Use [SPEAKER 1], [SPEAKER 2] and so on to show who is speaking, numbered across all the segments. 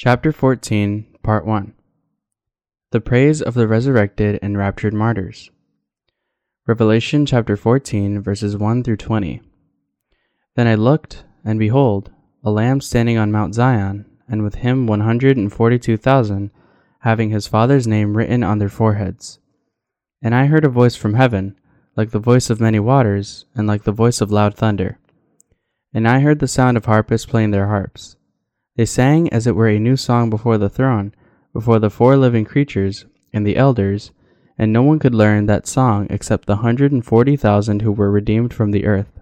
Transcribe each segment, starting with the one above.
[SPEAKER 1] Chapter 14, Part 1 The Praise of the Resurrected and Raptured Martyrs. Revelation chapter 14, verses 1 through 20. Then I looked, and behold, a Lamb standing on Mount Zion, and with him 142,000, having his Father's name written on their foreheads. And I heard a voice from heaven, like the voice of many waters, and like the voice of loud thunder. And I heard the sound of harpists playing their harps. They sang as it were a new song before the throne, before the four living creatures and the elders, and no one could learn that song except the hundred and forty thousand who were redeemed from the earth.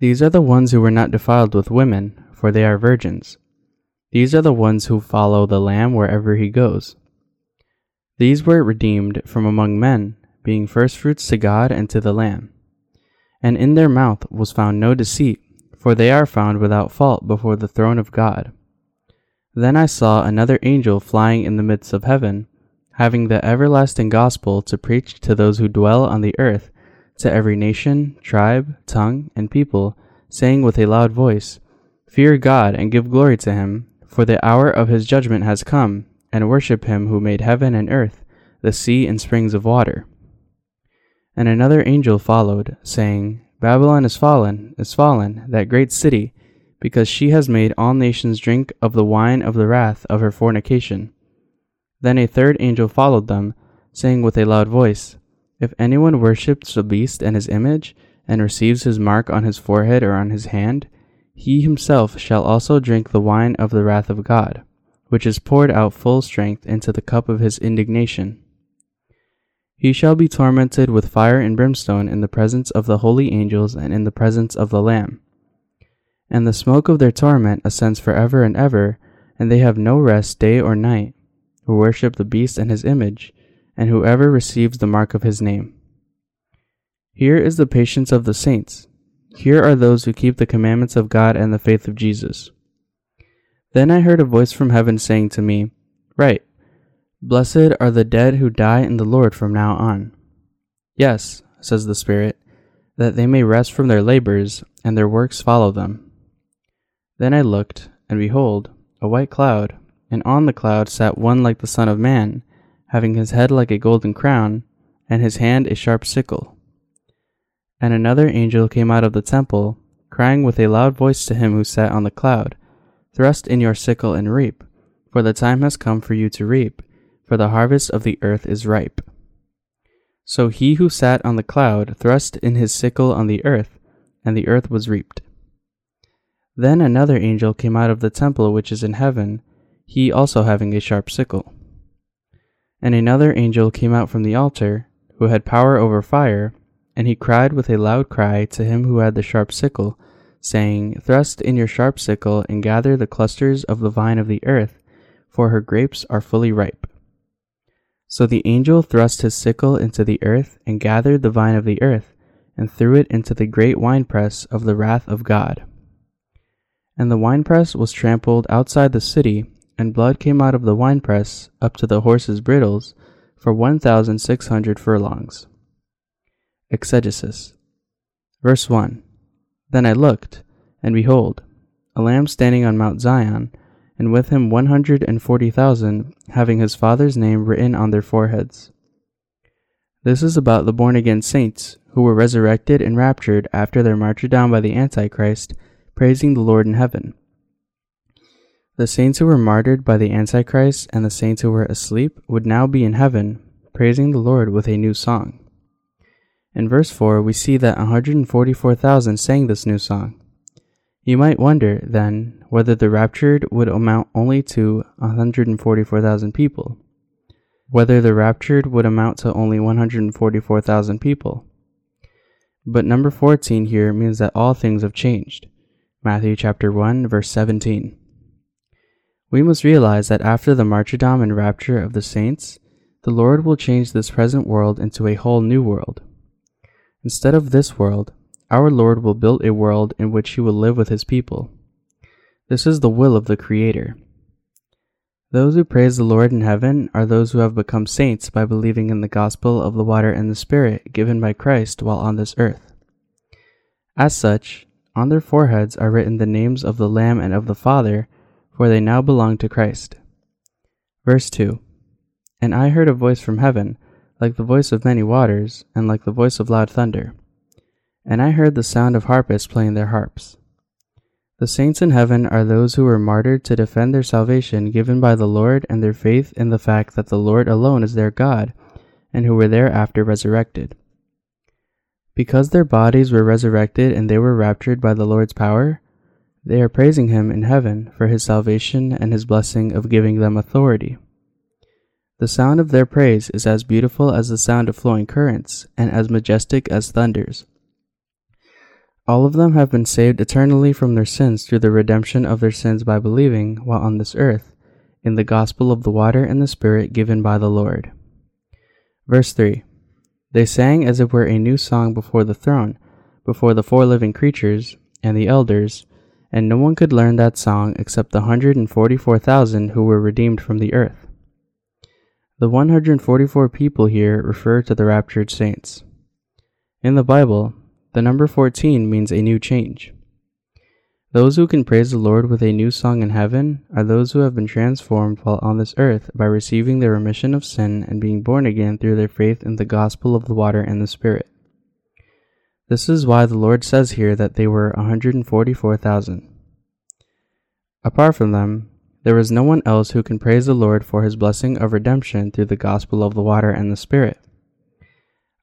[SPEAKER 1] These are the ones who were not defiled with women, for they are virgins. These are the ones who follow the Lamb wherever he goes. These were redeemed from among men, being firstfruits to God and to the Lamb. And in their mouth was found no deceit, for they are found without fault before the throne of God. Then I saw another angel flying in the midst of heaven, having the everlasting gospel to preach to those who dwell on the earth, to every nation, tribe, tongue, and people, saying with a loud voice, Fear God and give glory to him, for the hour of his judgment has come, and worship him who made heaven and earth, the sea and springs of water. And another angel followed, saying, Babylon is fallen, is fallen, that great city, because she has made all nations drink of the wine of the wrath of her fornication. Then a third angel followed them, saying with a loud voice, If anyone worships the beast and his image, and receives his mark on his forehead or on his hand, he himself shall also drink the wine of the wrath of God, which is poured out full strength into the cup of his indignation. He shall be tormented with fire and brimstone in the presence of the holy angels and in the presence of the Lamb. And the smoke of their torment ascends for ever and ever, and they have no rest day or night, who worship the beast and his image, and whoever receives the mark of his name. Here is the patience of the saints. Here are those who keep the commandments of God and the faith of Jesus. Then I heard a voice from heaven saying to me, Write, Blessed are the dead who die in the Lord from now on. Yes, says the Spirit, that they may rest from their labors, and their works follow them. Then I looked, and behold, a white cloud, and on the cloud sat one like the Son of Man, having his head like a golden crown, and his hand a sharp sickle. And another angel came out of the temple, crying with a loud voice to him who sat on the cloud, Thrust in your sickle and reap, for the time has come for you to reap for the harvest of the earth is ripe. So he who sat on the cloud thrust in his sickle on the earth, and the earth was reaped. Then another angel came out of the temple which is in heaven, he also having a sharp sickle. And another angel came out from the altar, who had power over fire, and he cried with a loud cry to him who had the sharp sickle, saying, Thrust in your sharp sickle and gather the clusters of the vine of the earth, for her grapes are fully ripe. So the angel thrust his sickle into the earth, and gathered the vine of the earth, and threw it into the great winepress of the wrath of God. And the winepress was trampled outside the city, and blood came out of the winepress up to the horses' bridles, for one thousand six hundred furlongs. Exegesis. Verse 1 Then I looked, and behold, a lamb standing on Mount Zion, and with him one hundred and forty thousand, having his Father's name written on their foreheads. This is about the born again saints, who were resurrected and raptured after their martyrdom by the Antichrist, praising the Lord in heaven. The saints who were martyred by the Antichrist and the saints who were asleep would now be in heaven, praising the Lord with a new song. In verse 4, we see that 144,000 sang this new song. You might wonder, then, whether the raptured would amount only to 144,000 people. Whether the raptured would amount to only 144,000 people. But number 14 here means that all things have changed. Matthew chapter 1 verse 17. We must realize that after the martyrdom and rapture of the saints, the Lord will change this present world into a whole new world. Instead of this world, our Lord will build a world in which he will live with his people. This is the will of the Creator. Those who praise the Lord in heaven are those who have become saints by believing in the gospel of the water and the Spirit given by Christ while on this earth. As such, on their foreheads are written the names of the Lamb and of the Father, for they now belong to Christ. Verse 2 And I heard a voice from heaven, like the voice of many waters, and like the voice of loud thunder. And I heard the sound of harpists playing their harps. The saints in heaven are those who were martyred to defend their salvation given by the Lord and their faith in the fact that the Lord alone is their God, and who were thereafter resurrected. Because their bodies were resurrected and they were raptured by the Lord's power, they are praising him in heaven for his salvation and his blessing of giving them authority. The sound of their praise is as beautiful as the sound of flowing currents and as majestic as thunders. All of them have been saved eternally from their sins through the redemption of their sins by believing, while on this earth, in the gospel of the water and the Spirit given by the Lord. Verse 3 They sang as it were a new song before the throne, before the four living creatures, and the elders, and no one could learn that song except the 144,000 who were redeemed from the earth. The 144 people here refer to the raptured saints. In the Bible, the number 14 means a new change. Those who can praise the Lord with a new song in heaven are those who have been transformed while on this earth by receiving the remission of sin and being born again through their faith in the gospel of the water and the Spirit. This is why the Lord says here that they were 144,000. Apart from them, there is no one else who can praise the Lord for his blessing of redemption through the gospel of the water and the Spirit.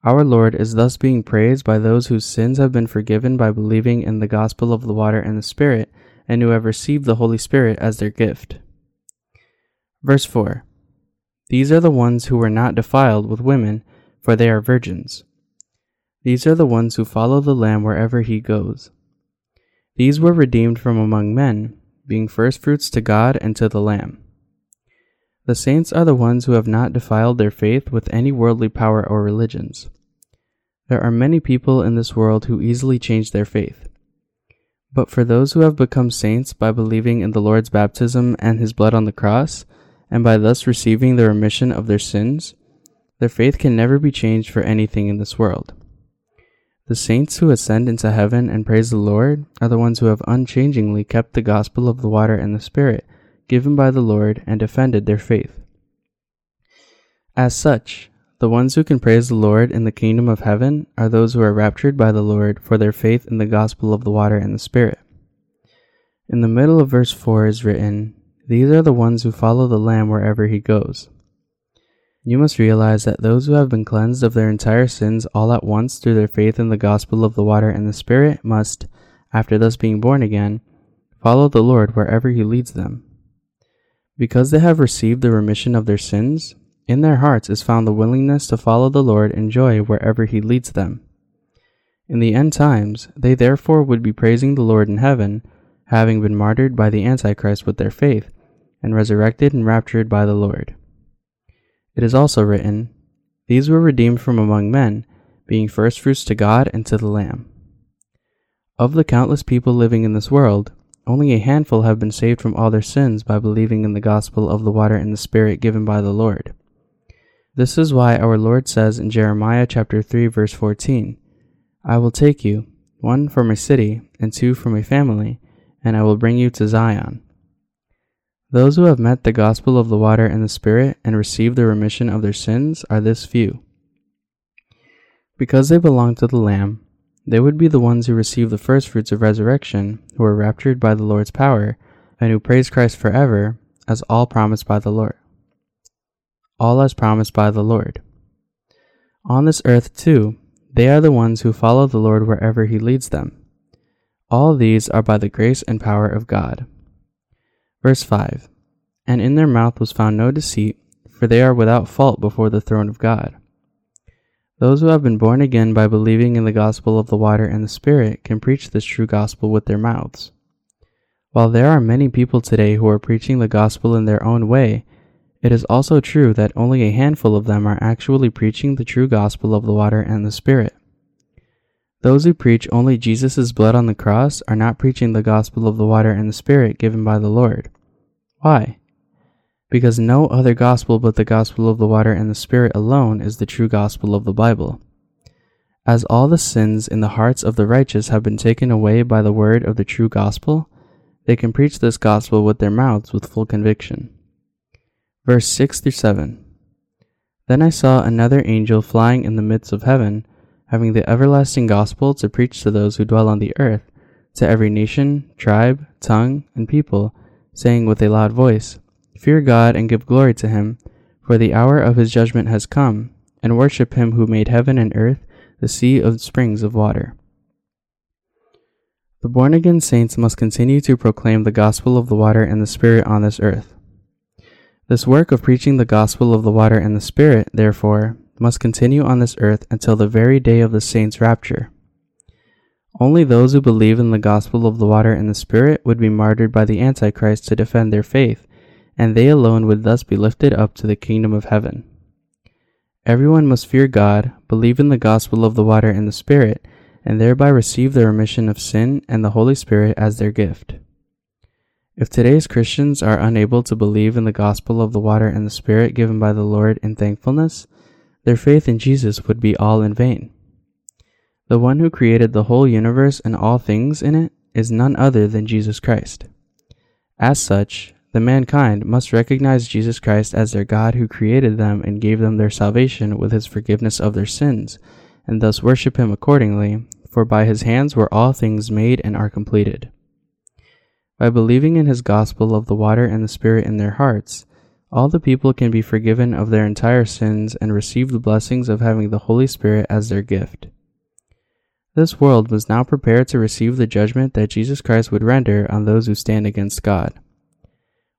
[SPEAKER 1] Our Lord is thus being praised by those whose sins have been forgiven by believing in the gospel of the water and the Spirit, and who have received the Holy Spirit as their gift. Verse 4 These are the ones who were not defiled with women, for they are virgins. These are the ones who follow the Lamb wherever he goes. These were redeemed from among men, being firstfruits to God and to the Lamb. The saints are the ones who have not defiled their faith with any worldly power or religions. There are many people in this world who easily change their faith. But for those who have become saints by believing in the Lord's baptism and his blood on the cross, and by thus receiving the remission of their sins, their faith can never be changed for anything in this world. The saints who ascend into heaven and praise the Lord are the ones who have unchangingly kept the gospel of the water and the Spirit given by the Lord and defended their faith. As such, the ones who can praise the Lord in the kingdom of heaven are those who are raptured by the Lord for their faith in the gospel of the water and the Spirit. In the middle of verse 4 is written, These are the ones who follow the Lamb wherever he goes. You must realize that those who have been cleansed of their entire sins all at once through their faith in the gospel of the water and the Spirit must, after thus being born again, follow the Lord wherever He leads them. Because they have received the remission of their sins, in their hearts is found the willingness to follow the Lord in joy wherever He leads them. In the end times, they therefore would be praising the Lord in heaven, having been martyred by the Antichrist with their faith, and resurrected and raptured by the Lord. It is also written, These were redeemed from among men, being firstfruits to God and to the Lamb. Of the countless people living in this world, only a handful have been saved from all their sins by believing in the gospel of the water and the Spirit given by the Lord. This is why our Lord says in Jeremiah chapter 3 verse 14, I will take you, one from a city and two from a family, and I will bring you to Zion. Those who have met the gospel of the water and the Spirit and received the remission of their sins are this few. Because they belong to the Lamb, they would be the ones who receive the first fruits of resurrection, who are raptured by the Lord's power, and who praise Christ forever, as all promised by the Lord. All as promised by the Lord. On this earth, too, they are the ones who follow the Lord wherever he leads them. All these are by the grace and power of God. Verse 5 And in their mouth was found no deceit, for they are without fault before the throne of God. Those who have been born again by believing in the gospel of the water and the Spirit can preach this true gospel with their mouths. While there are many people today who are preaching the gospel in their own way, it is also true that only a handful of them are actually preaching the true gospel of the water and the Spirit. Those who preach only Jesus' blood on the cross are not preaching the gospel of the water and the Spirit given by the Lord. Why? Because no other gospel but the gospel of the water and the Spirit alone is the true gospel of the Bible. As all the sins in the hearts of the righteous have been taken away by the word of the true gospel, they can preach this gospel with their mouths with full conviction. Verse 6 through 7 Then I saw another angel flying in the midst of heaven, having the everlasting gospel to preach to those who dwell on the earth, to every nation, tribe, tongue, and people, saying with a loud voice, Fear God and give glory to him, for the hour of his judgment has come, and worship him who made heaven and earth, the sea of springs of water. The born again saints must continue to proclaim the gospel of the water and the Spirit on this earth. This work of preaching the gospel of the water and the Spirit, therefore, must continue on this earth until the very day of the saints' rapture. Only those who believe in the gospel of the water and the Spirit would be martyred by the Antichrist to defend their faith, and they alone would thus be lifted up to the kingdom of heaven. Everyone must fear God, believe in the gospel of the water and the Spirit, and thereby receive the remission of sin and the Holy Spirit as their gift. If today's Christians are unable to believe in the gospel of the water and the Spirit given by the Lord in thankfulness, their faith in Jesus would be all in vain. The one who created the whole universe and all things in it is none other than Jesus Christ. As such, the mankind must recognize Jesus Christ as their God who created them and gave them their salvation with his forgiveness of their sins, and thus worship him accordingly, for by his hands were all things made and are completed. By believing in his gospel of the water and the Spirit in their hearts, all the people can be forgiven of their entire sins and receive the blessings of having the Holy Spirit as their gift. This world was now prepared to receive the judgment that Jesus Christ would render on those who stand against God.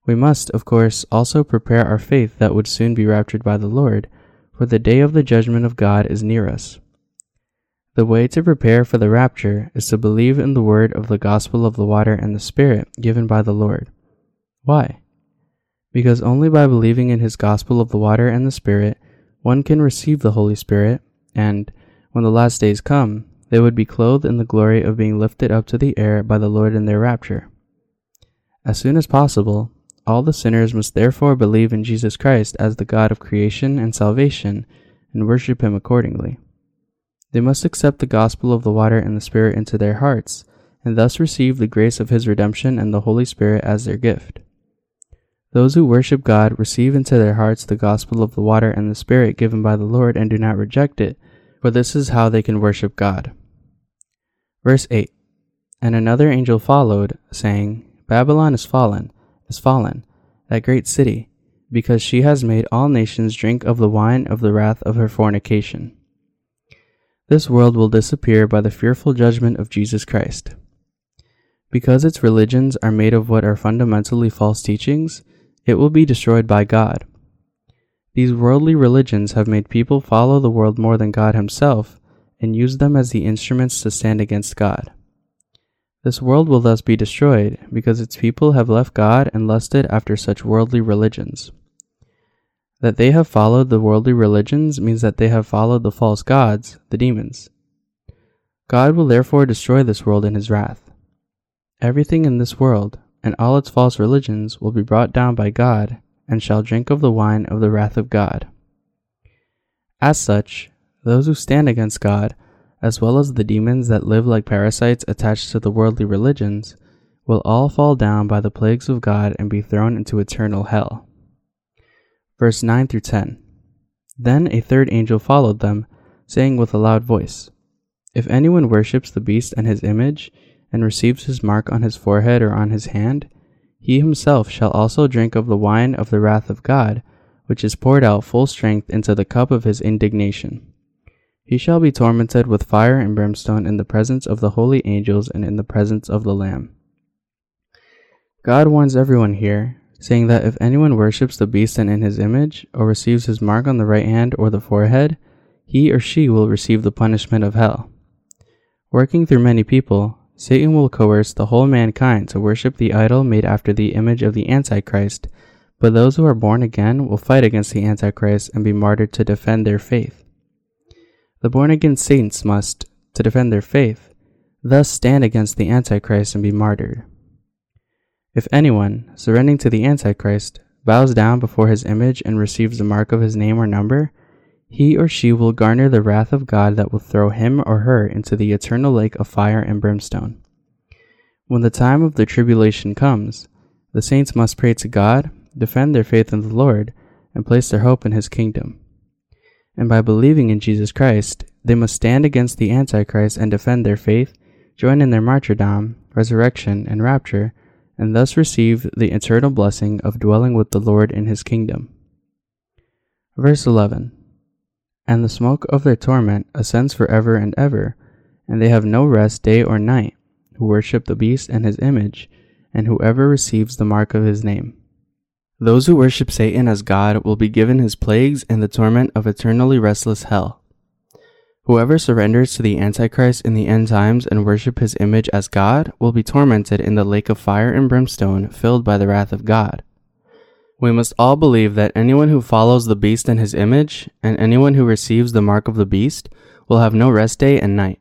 [SPEAKER 1] We must, of course, also prepare our faith that would soon be raptured by the Lord, for the day of the judgment of God is near us. The way to prepare for the rapture is to believe in the word of the gospel of the water and the Spirit given by the Lord. Why? Because only by believing in his gospel of the water and the Spirit, one can receive the Holy Spirit, and, when the last days come, they would be clothed in the glory of being lifted up to the air by the Lord in their rapture. As soon as possible, all the sinners must therefore believe in Jesus Christ as the God of creation and salvation and worship him accordingly. They must accept the gospel of the water and the Spirit into their hearts, and thus receive the grace of His redemption and the Holy Spirit as their gift. Those who worship God receive into their hearts the gospel of the water and the Spirit given by the Lord and do not reject it, for this is how they can worship God. Verse 8 And another angel followed, saying, Babylon is fallen, is fallen, that great city, because she has made all nations drink of the wine of the wrath of her fornication. This world will disappear by the fearful judgment of Jesus Christ. Because its religions are made of what are fundamentally false teachings, it will be destroyed by God. These worldly religions have made people follow the world more than God Himself and use them as the instruments to stand against God. This world will thus be destroyed because its people have left God and lusted after such worldly religions. That they have followed the worldly religions means that they have followed the false gods, the demons. God will therefore destroy this world in his wrath. Everything in this world, and all its false religions, will be brought down by God, and shall drink of the wine of the wrath of God. As such, those who stand against God, as well as the demons that live like parasites attached to the worldly religions, will all fall down by the plagues of God and be thrown into eternal hell verse 9 through 10. Then a third angel followed them, saying with a loud voice, If anyone worships the beast and his image, and receives his mark on his forehead or on his hand, he himself shall also drink of the wine of the wrath of God, which is poured out full strength into the cup of his indignation. He shall be tormented with fire and brimstone in the presence of the holy angels and in the presence of the Lamb. God warns everyone here saying that if anyone worships the beast and in his image, or receives his mark on the right hand or the forehead, he or she will receive the punishment of hell. Working through many people, Satan will coerce the whole mankind to worship the idol made after the image of the Antichrist, but those who are born again will fight against the Antichrist and be martyred to defend their faith. The born again saints must, to defend their faith, thus stand against the Antichrist and be martyred. If anyone, surrendering to the Antichrist, bows down before his image and receives the mark of his name or number, he or she will garner the wrath of God that will throw him or her into the eternal lake of fire and brimstone. When the time of the tribulation comes, the saints must pray to God, defend their faith in the Lord, and place their hope in his kingdom. And by believing in Jesus Christ, they must stand against the Antichrist and defend their faith, join in their martyrdom, resurrection, and rapture, and thus receive the eternal blessing of dwelling with the Lord in his kingdom. Verse 11 And the smoke of their torment ascends for ever and ever, and they have no rest day or night, who worship the beast and his image, and whoever receives the mark of his name. Those who worship Satan as God will be given his plagues and the torment of eternally restless hell. Whoever surrenders to the Antichrist in the end times and worship his image as God will be tormented in the lake of fire and brimstone filled by the wrath of God. We must all believe that anyone who follows the beast and his image, and anyone who receives the mark of the beast, will have no rest day and night.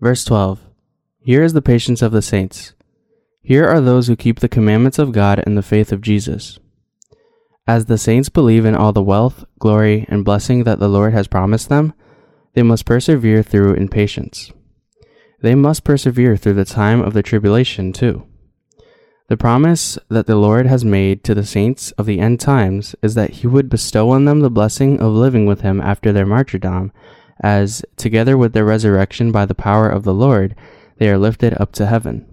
[SPEAKER 1] Verse 12 Here is the patience of the saints. Here are those who keep the commandments of God and the faith of Jesus. As the saints believe in all the wealth, glory, and blessing that the Lord has promised them, they must persevere through in patience. They must persevere through the time of the tribulation, too. The promise that the Lord has made to the saints of the end times is that He would bestow on them the blessing of living with Him after their martyrdom, as, together with their resurrection by the power of the Lord, they are lifted up to heaven.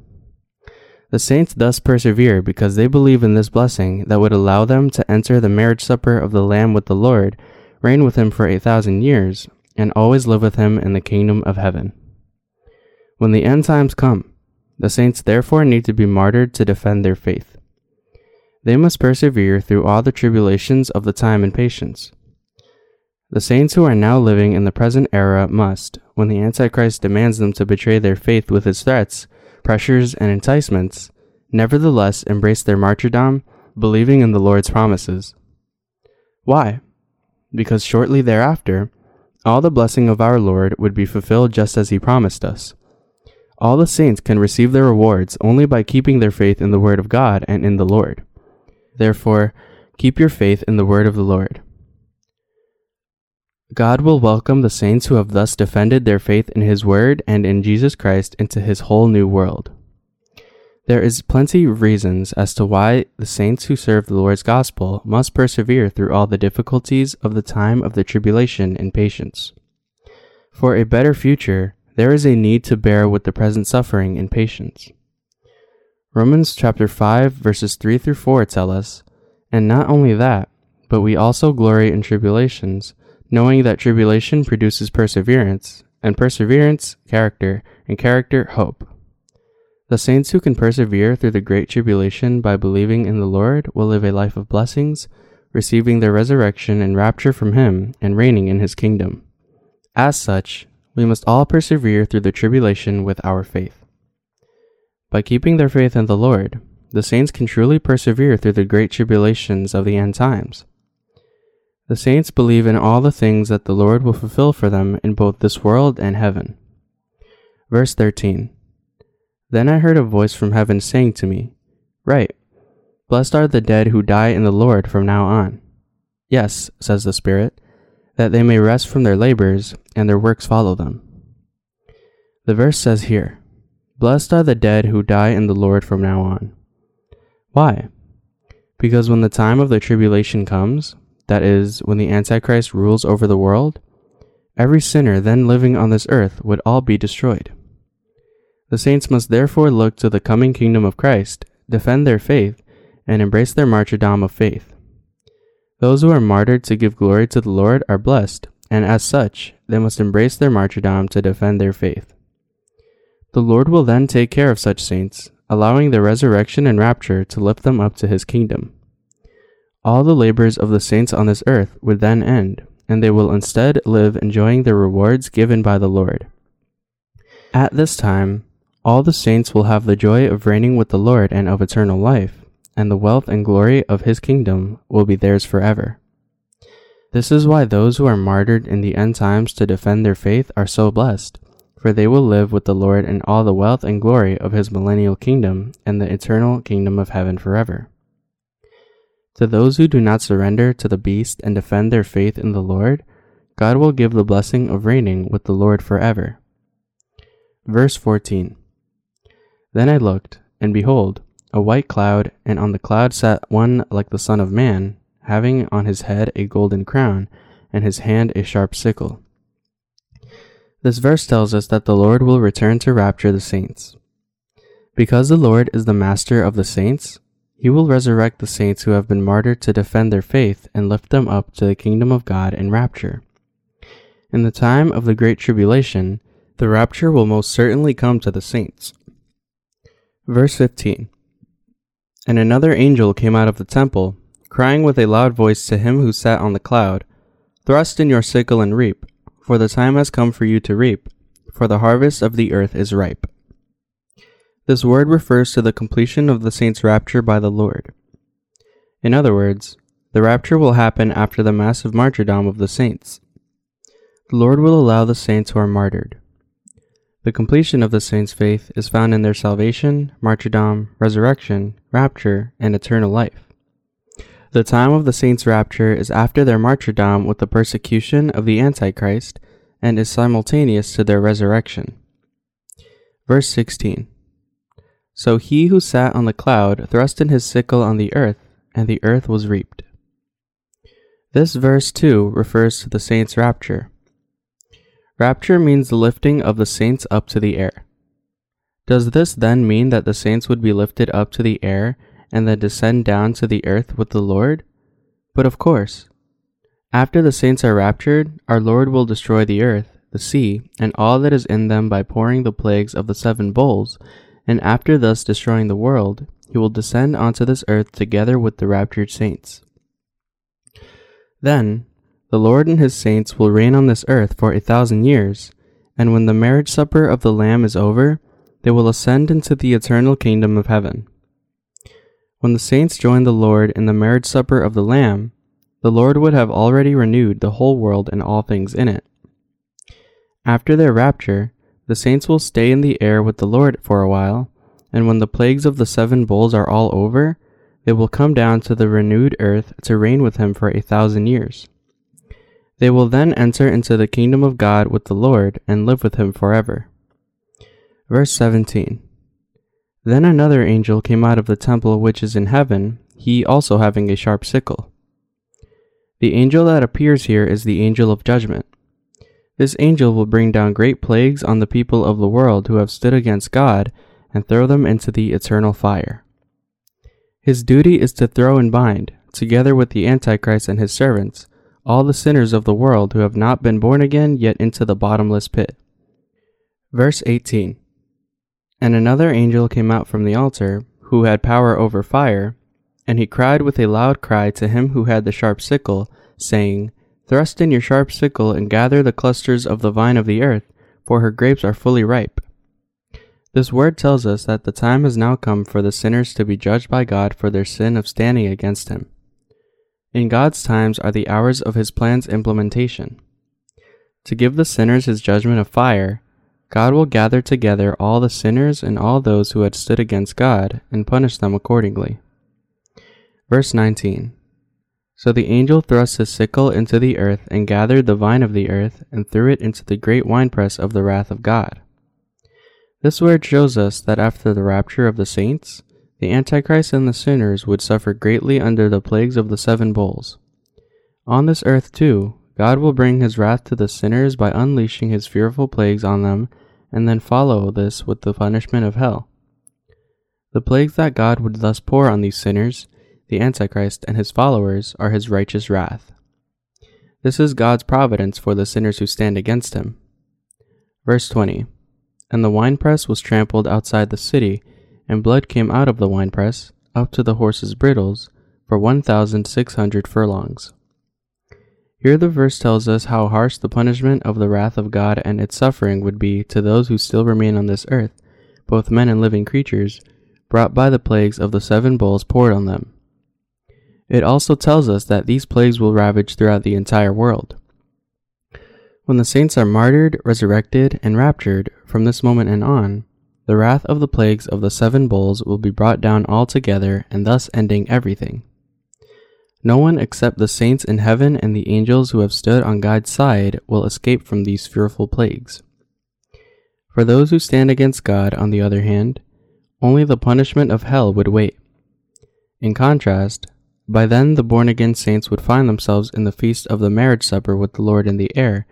[SPEAKER 1] The saints thus persevere because they believe in this blessing that would allow them to enter the marriage supper of the Lamb with the Lord, reign with him for a thousand years, and always live with him in the kingdom of heaven. When the end times come, the saints therefore need to be martyred to defend their faith. They must persevere through all the tribulations of the time in patience. The saints who are now living in the present era must, when the Antichrist demands them to betray their faith with his threats, pressures, and enticements, nevertheless embrace their martyrdom, believing in the Lord's promises. Why? Because shortly thereafter, all the blessing of our Lord would be fulfilled just as he promised us. All the saints can receive their rewards only by keeping their faith in the Word of God and in the Lord. Therefore, keep your faith in the Word of the Lord. God will welcome the saints who have thus defended their faith in His Word and in Jesus Christ into His whole new world. There is plenty of reasons as to why the saints who serve the Lord's gospel must persevere through all the difficulties of the time of the tribulation in patience. For a better future, there is a need to bear with the present suffering in patience. Romans chapter 5 verses 3 through 4 tell us, and not only that, but we also glory in tribulations, knowing that tribulation produces perseverance, and perseverance, character, and character, hope. The saints who can persevere through the great tribulation by believing in the Lord will live a life of blessings, receiving their resurrection and rapture from Him, and reigning in His kingdom. As such, we must all persevere through the tribulation with our faith. By keeping their faith in the Lord, the saints can truly persevere through the great tribulations of the end times. The saints believe in all the things that the Lord will fulfill for them in both this world and heaven. Verse 13 Then I heard a voice from heaven saying to me, Write, Blessed are the dead who die in the Lord from now on. Yes, says the Spirit, that they may rest from their labors, and their works follow them. The verse says here, Blessed are the dead who die in the Lord from now on. Why? Because when the time of the tribulation comes, that is, when the Antichrist rules over the world, every sinner then living on this earth would all be destroyed. The saints must therefore look to the coming kingdom of Christ, defend their faith, and embrace their martyrdom of faith. Those who are martyred to give glory to the Lord are blessed, and as such, they must embrace their martyrdom to defend their faith. The Lord will then take care of such saints, allowing their resurrection and rapture to lift them up to his kingdom. All the labors of the saints on this earth would then end, and they will instead live enjoying the rewards given by the Lord. At this time, all the saints will have the joy of reigning with the Lord and of eternal life, and the wealth and glory of his kingdom will be theirs forever. This is why those who are martyred in the end times to defend their faith are so blessed, for they will live with the Lord in all the wealth and glory of his millennial kingdom and the eternal kingdom of heaven forever. To those who do not surrender to the beast and defend their faith in the Lord, God will give the blessing of reigning with the Lord forever. Verse 14 Then I looked, and behold, a white cloud, and on the cloud sat one like the Son of Man, having on his head a golden crown, and his hand a sharp sickle. This verse tells us that the Lord will return to rapture the saints. Because the Lord is the master of the saints, he will resurrect the saints who have been martyred to defend their faith and lift them up to the kingdom of God in rapture. In the time of the Great Tribulation, the rapture will most certainly come to the saints. Verse 15 And another angel came out of the temple, crying with a loud voice to him who sat on the cloud, Thrust in your sickle and reap, for the time has come for you to reap, for the harvest of the earth is ripe. This word refers to the completion of the saints' rapture by the Lord. In other words, the rapture will happen after the massive martyrdom of the saints. The Lord will allow the saints who are martyred. The completion of the saints' faith is found in their salvation, martyrdom, resurrection, rapture, and eternal life. The time of the saints' rapture is after their martyrdom with the persecution of the Antichrist and is simultaneous to their resurrection. Verse 16 so he who sat on the cloud thrust in his sickle on the earth, and the earth was reaped. This verse too refers to the saints' rapture. Rapture means the lifting of the saints up to the air. Does this then mean that the saints would be lifted up to the air and then descend down to the earth with the Lord? But of course. After the saints are raptured, our Lord will destroy the earth, the sea, and all that is in them by pouring the plagues of the seven bowls and after thus destroying the world, he will descend onto this earth together with the raptured saints. Then, the Lord and his saints will reign on this earth for a thousand years, and when the marriage supper of the Lamb is over, they will ascend into the eternal kingdom of heaven. When the saints join the Lord in the marriage supper of the Lamb, the Lord would have already renewed the whole world and all things in it. After their rapture, the saints will stay in the air with the Lord for a while, and when the plagues of the seven bowls are all over, they will come down to the renewed earth to reign with him for a thousand years. They will then enter into the kingdom of God with the Lord and live with him forever. Verse 17 Then another angel came out of the temple which is in heaven, he also having a sharp sickle. The angel that appears here is the angel of judgment. This angel will bring down great plagues on the people of the world who have stood against God and throw them into the eternal fire. His duty is to throw and bind, together with the Antichrist and his servants, all the sinners of the world who have not been born again yet into the bottomless pit. Verse 18 And another angel came out from the altar, who had power over fire, and he cried with a loud cry to him who had the sharp sickle, saying, Thrust in your sharp sickle and gather the clusters of the vine of the earth, for her grapes are fully ripe. This word tells us that the time has now come for the sinners to be judged by God for their sin of standing against Him. In God's times are the hours of His plan's implementation. To give the sinners His judgment of fire, God will gather together all the sinners and all those who had stood against God and punish them accordingly. Verse 19 so the angel thrust his sickle into the earth and gathered the vine of the earth and threw it into the great winepress of the wrath of God. This word shows us that after the rapture of the saints, the Antichrist and the sinners would suffer greatly under the plagues of the seven bowls. On this earth, too, God will bring his wrath to the sinners by unleashing his fearful plagues on them and then follow this with the punishment of hell. The plagues that God would thus pour on these sinners the Antichrist, and his followers are his righteous wrath. This is God's providence for the sinners who stand against him. Verse 20 And the winepress was trampled outside the city, and blood came out of the winepress up to the horses' bridles for 1,600 furlongs. Here the verse tells us how harsh the punishment of the wrath of God and its suffering would be to those who still remain on this earth, both men and living creatures, brought by the plagues of the seven bowls poured on them. It also tells us that these plagues will ravage throughout the entire world. When the saints are martyred, resurrected, and raptured from this moment and on, the wrath of the plagues of the seven bowls will be brought down altogether, and thus ending everything. No one except the saints in heaven and the angels who have stood on God's side will escape from these fearful plagues. For those who stand against God, on the other hand, only the punishment of hell would wait. In contrast, by then the born again saints would find themselves in the feast of the marriage supper with the Lord in the air,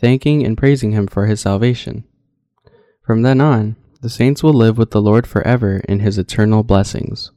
[SPEAKER 1] thanking and praising Him for His salvation. From then on, the saints will live with the Lord forever in his eternal blessings.